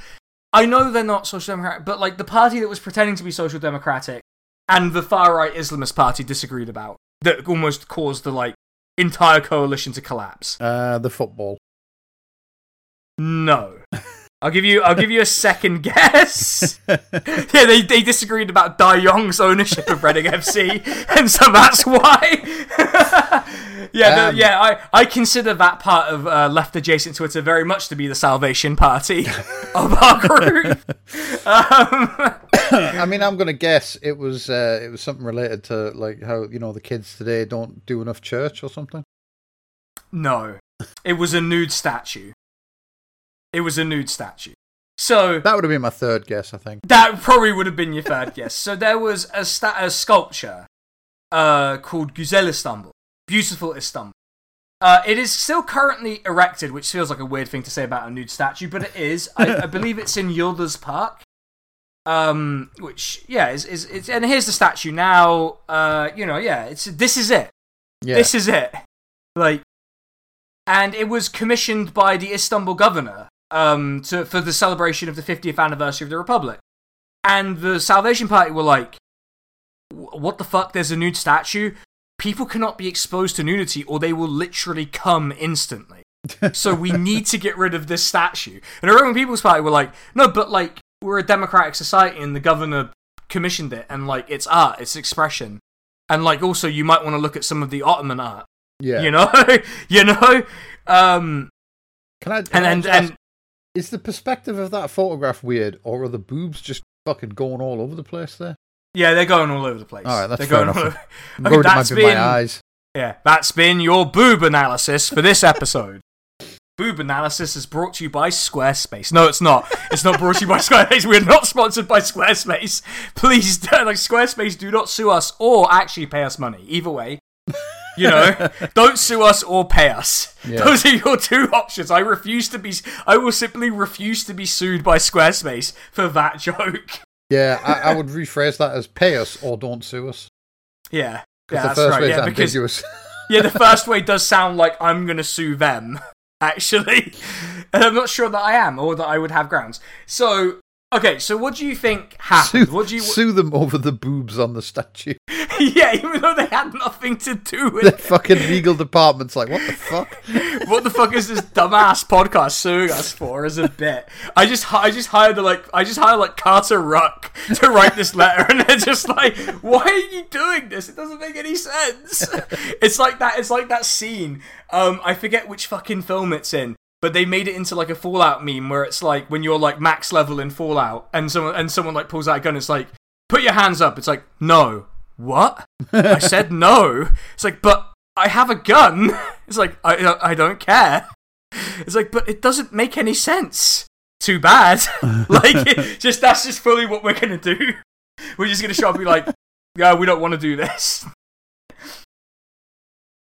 I know they're not social democratic, but like the party that was pretending to be social democratic and the far right Islamist party disagreed about that almost caused the like entire coalition to collapse. Uh, the football. No. I'll give you I'll give you a second guess. yeah, they, they disagreed about Dai Yong's ownership of Reading FC, and so that's why. yeah, Um, yeah, I, I consider that part of uh, left adjacent Twitter very much to be the Salvation Party of our group. Um, I mean, I'm gonna guess it was uh, it was something related to like how you know the kids today don't do enough church or something. no, it was a nude statue. It was a nude statue. So That would have been my third guess, I think. That probably would have been your third guess. So there was a, sta- a sculpture uh, called Güzel Istanbul, Beautiful Istanbul. Uh, it is still currently erected, which feels like a weird thing to say about a nude statue, but it is. I, I believe it's in Yıldız Park. Um, which yeah, is is it's and here's the statue now. Uh, you know, yeah, it's this is it. Yeah. This is it. Like, and it was commissioned by the Istanbul governor um, to, for the celebration of the 50th anniversary of the Republic. And the Salvation Party were like, what the fuck? There's a nude statue? People cannot be exposed to nudity or they will literally come instantly. so we need to get rid of this statue. And the Roman People's Party were like, no, but like, we're a democratic society and the governor commissioned it and like, it's art, it's expression. And like, also, you might want to look at some of the Ottoman art yeah. you know you know um Can I? Can and I and, ask, and is the perspective of that photograph weird, or are the boobs just fucking going all over the place there? yeah they're going all over the place All right, that's they're fair going enough. all over- I'm Okay, worried it might that's be been my eyes. yeah that's been your boob analysis for this episode Boob analysis is brought to you by Squarespace. No, it's not. It's not brought to you by Squarespace. We're not sponsored by Squarespace. Please, don't, like Squarespace, do not sue us or actually pay us money. Either way, you know, don't sue us or pay us. Yeah. Those are your two options. I refuse to be. I will simply refuse to be sued by Squarespace for that joke. Yeah, I, I would rephrase that as pay us or don't sue us. Yeah, yeah, the that's first right. way Yeah, is because ambiguous. yeah, the first way does sound like I'm gonna sue them. Actually, and I'm not sure that I am or that I would have grounds. So, okay, so what do you think happened? sue, what do you? sue them over the boobs on the statue. yeah, even though they had nothing to do with The fucking legal department's like, what the fuck? what the fuck is this dumbass podcast suing us for as a bit? I just I just hired the like I just hired like Carter Ruck to write this letter, and they're just like, why are you doing this? It doesn't make any sense. It's like that. It's like that scene. Um, I forget which fucking film it's in. But they made it into like a Fallout meme where it's like when you're like max level in Fallout and someone and someone like pulls out a gun, it's like, put your hands up. It's like, no. What? I said no. It's like, but I have a gun. It's like, I, I don't care. It's like, but it doesn't make any sense. too bad. like, just that's just fully what we're gonna do. We're just gonna show up and be like, yeah, we don't want to do this.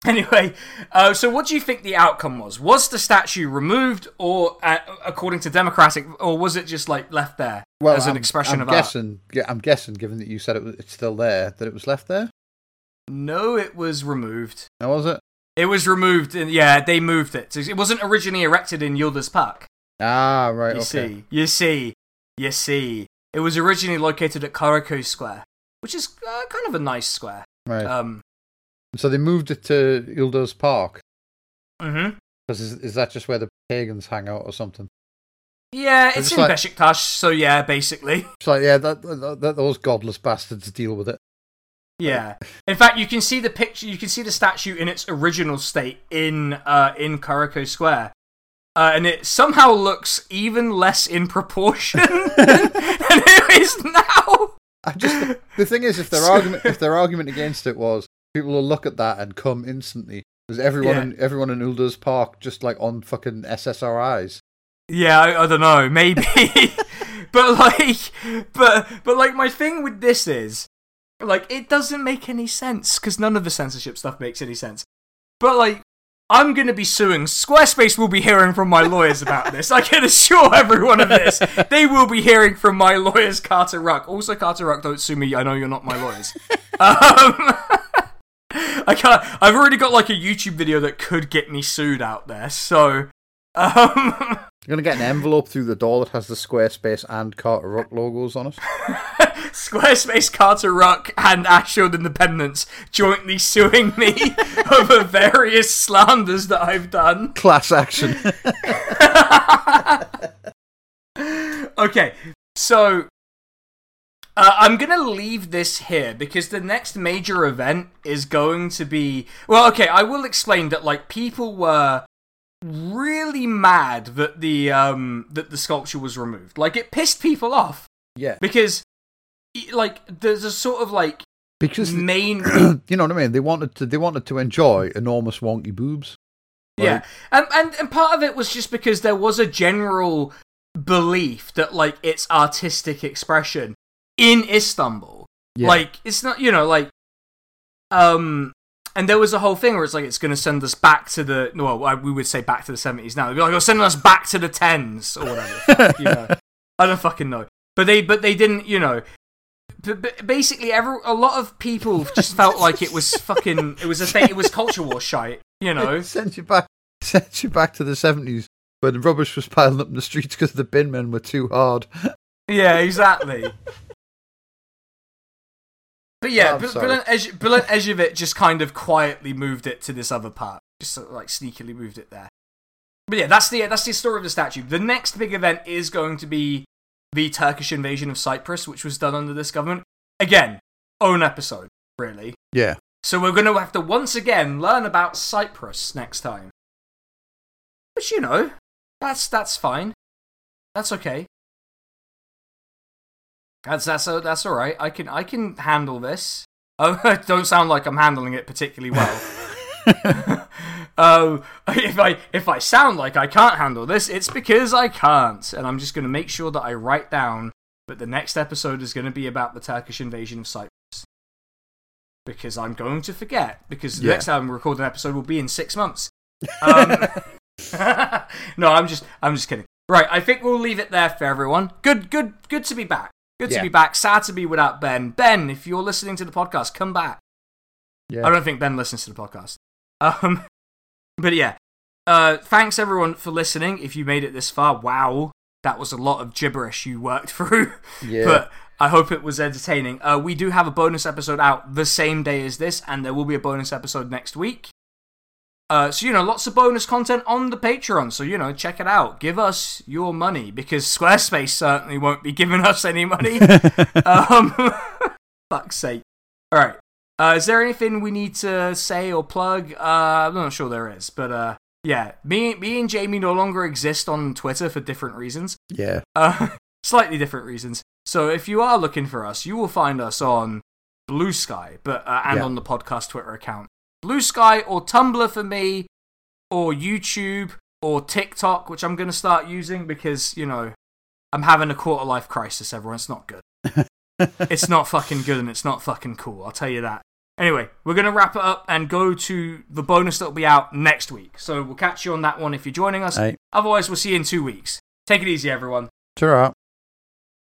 Anyway, uh, so what do you think the outcome was? Was the statue removed, or uh, according to Democratic, or was it just like left there Well, as an I'm- expression I'm of art? guessing, Yeah, I'm guessing, given that you said it was, it's still there, that it was left there. No, it was removed. Now was it? It was removed, and yeah, they moved it. It wasn't originally erected in Yıldız Park. Ah, right. You okay. see, you see, you see. It was originally located at Karaköy Square, which is uh, kind of a nice square. Right. Um, so they moved it to Yıldız Park Mm hmm because is, is that just where the pagans hang out or something? Yeah, It's it's in like- Beşiktaş, so yeah, basically. It's like yeah, that, that, that those godless bastards deal with it. Yeah. In fact, you can see the picture. You can see the statue in its original state in uh, in Karaköy Square, uh, and it somehow looks even less in proportion than it is now. I just the thing is, if their argument if their argument against it was people will look at that and come instantly, because everyone Yeah. in everyone in Yıldız Park just like on fucking SSRIs. Yeah, I, I don't know, maybe, but like, but but like, my thing with this is, like, it doesn't make any sense because none of the censorship stuff makes any sense. But like, I'm gonna be suing. Squarespace will be hearing from my lawyers about this. I can assure everyone of this. They will be hearing from my lawyers, Carter Ruck. Also, Carter Ruck, don't sue me. I know you're not my lawyers. um, I can't. I've already got like a YouTube video that could get me sued out there. So, um. You're gonna get an envelope through the door that has the Squarespace and Carter Ruck logos on it. Squarespace, Carter Ruck, and Ashfield Independents jointly suing me over various slanders that I've done. Class action. Okay, so uh, I'm gonna leave this here because the next major event is going to be. Well, okay, I will explain that. Like, people were really mad that the um that the sculpture was removed. Like, it pissed people off yeah, because, like, there's a sort of like because main you know what I mean. They wanted to they wanted to enjoy enormous wonky boobs. Yeah, and, and and part of it was just because there was a general belief that like it's artistic expression in Istanbul. Yeah. Like it's not, you know, like um, and there was a whole thing where it's like it's going to send us back to the well, we would say back to the seventies now. They'd be like, "Oh, sending us back to the tens or whatever." you know, I don't fucking know. But they, but they didn't, you know. But, but basically, every a lot of people just felt like it was fucking. It was a thing. It was culture war shite. You know. It sends you back sends you back to the seventies when the rubbish was piling up in the streets because the bin men were too hard. Yeah, exactly. But yeah, Oh, I'm Bilan Ej- Bilan just kind of quietly moved it to this other part, just sort of like sneakily moved it there. But yeah, that's the that's the story of the statue. The next big event is going to be the Turkish invasion of Cyprus, which was done under this government. Again, own episode, really. Yeah. So we're going to have to once again learn about Cyprus next time. But you know, that's that's fine. That's okay. That's that's uh, that's all right. I can I can handle this. Oh, don't sound like I'm handling it particularly well. um, if I if I sound like I can't handle this, it's because I can't, and I'm just going to make sure that I write down that the next episode is going to be about the Turkish invasion of Cyprus. Because I'm going to forget. Because the Yeah. next time we record an episode will be in six months. Um, no, I'm just I'm just kidding. Right, I think we'll leave it there for everyone. Good, good, good to be back. Good to be back. Sad to be without Ben. Ben, if you're listening to the podcast, come back. Yeah. I don't think Ben listens to the podcast. Um, but yeah, uh, thanks everyone for listening. If you made it this far, wow, that was a lot of gibberish you worked through. Yeah. But I hope it was entertaining. Uh, we do have a bonus episode out the same day as this, and there will be a bonus episode next week. Uh, so you know, lots of bonus content on the Patreon. So you know, check it out. Give us your money because Squarespace certainly won't be giving us any money. um, fuck's sake. All right. Uh, is there anything we need to say or plug? Uh, I'm not sure there is, but uh, yeah, me, me and Jamie no longer exist on Twitter for different reasons. yeah. Uh, slightly different reasons. So if you are looking for us, you will find us on Blue Sky, but uh, and Yeah. on the podcast Twitter account. Blue Sky or Tumblr for me, or YouTube, or TikTok, which I'm going to start using because, you know, I'm having a quarter life crisis, everyone. It's not good. it's not fucking good and it's not fucking cool. I'll tell you that. Anyway, we're going to wrap it up and go to the bonus that will be out next week. So we'll catch you on that one if you're joining us. Hey. Otherwise, we'll see you in two weeks. Take it easy, everyone. Ta-ra.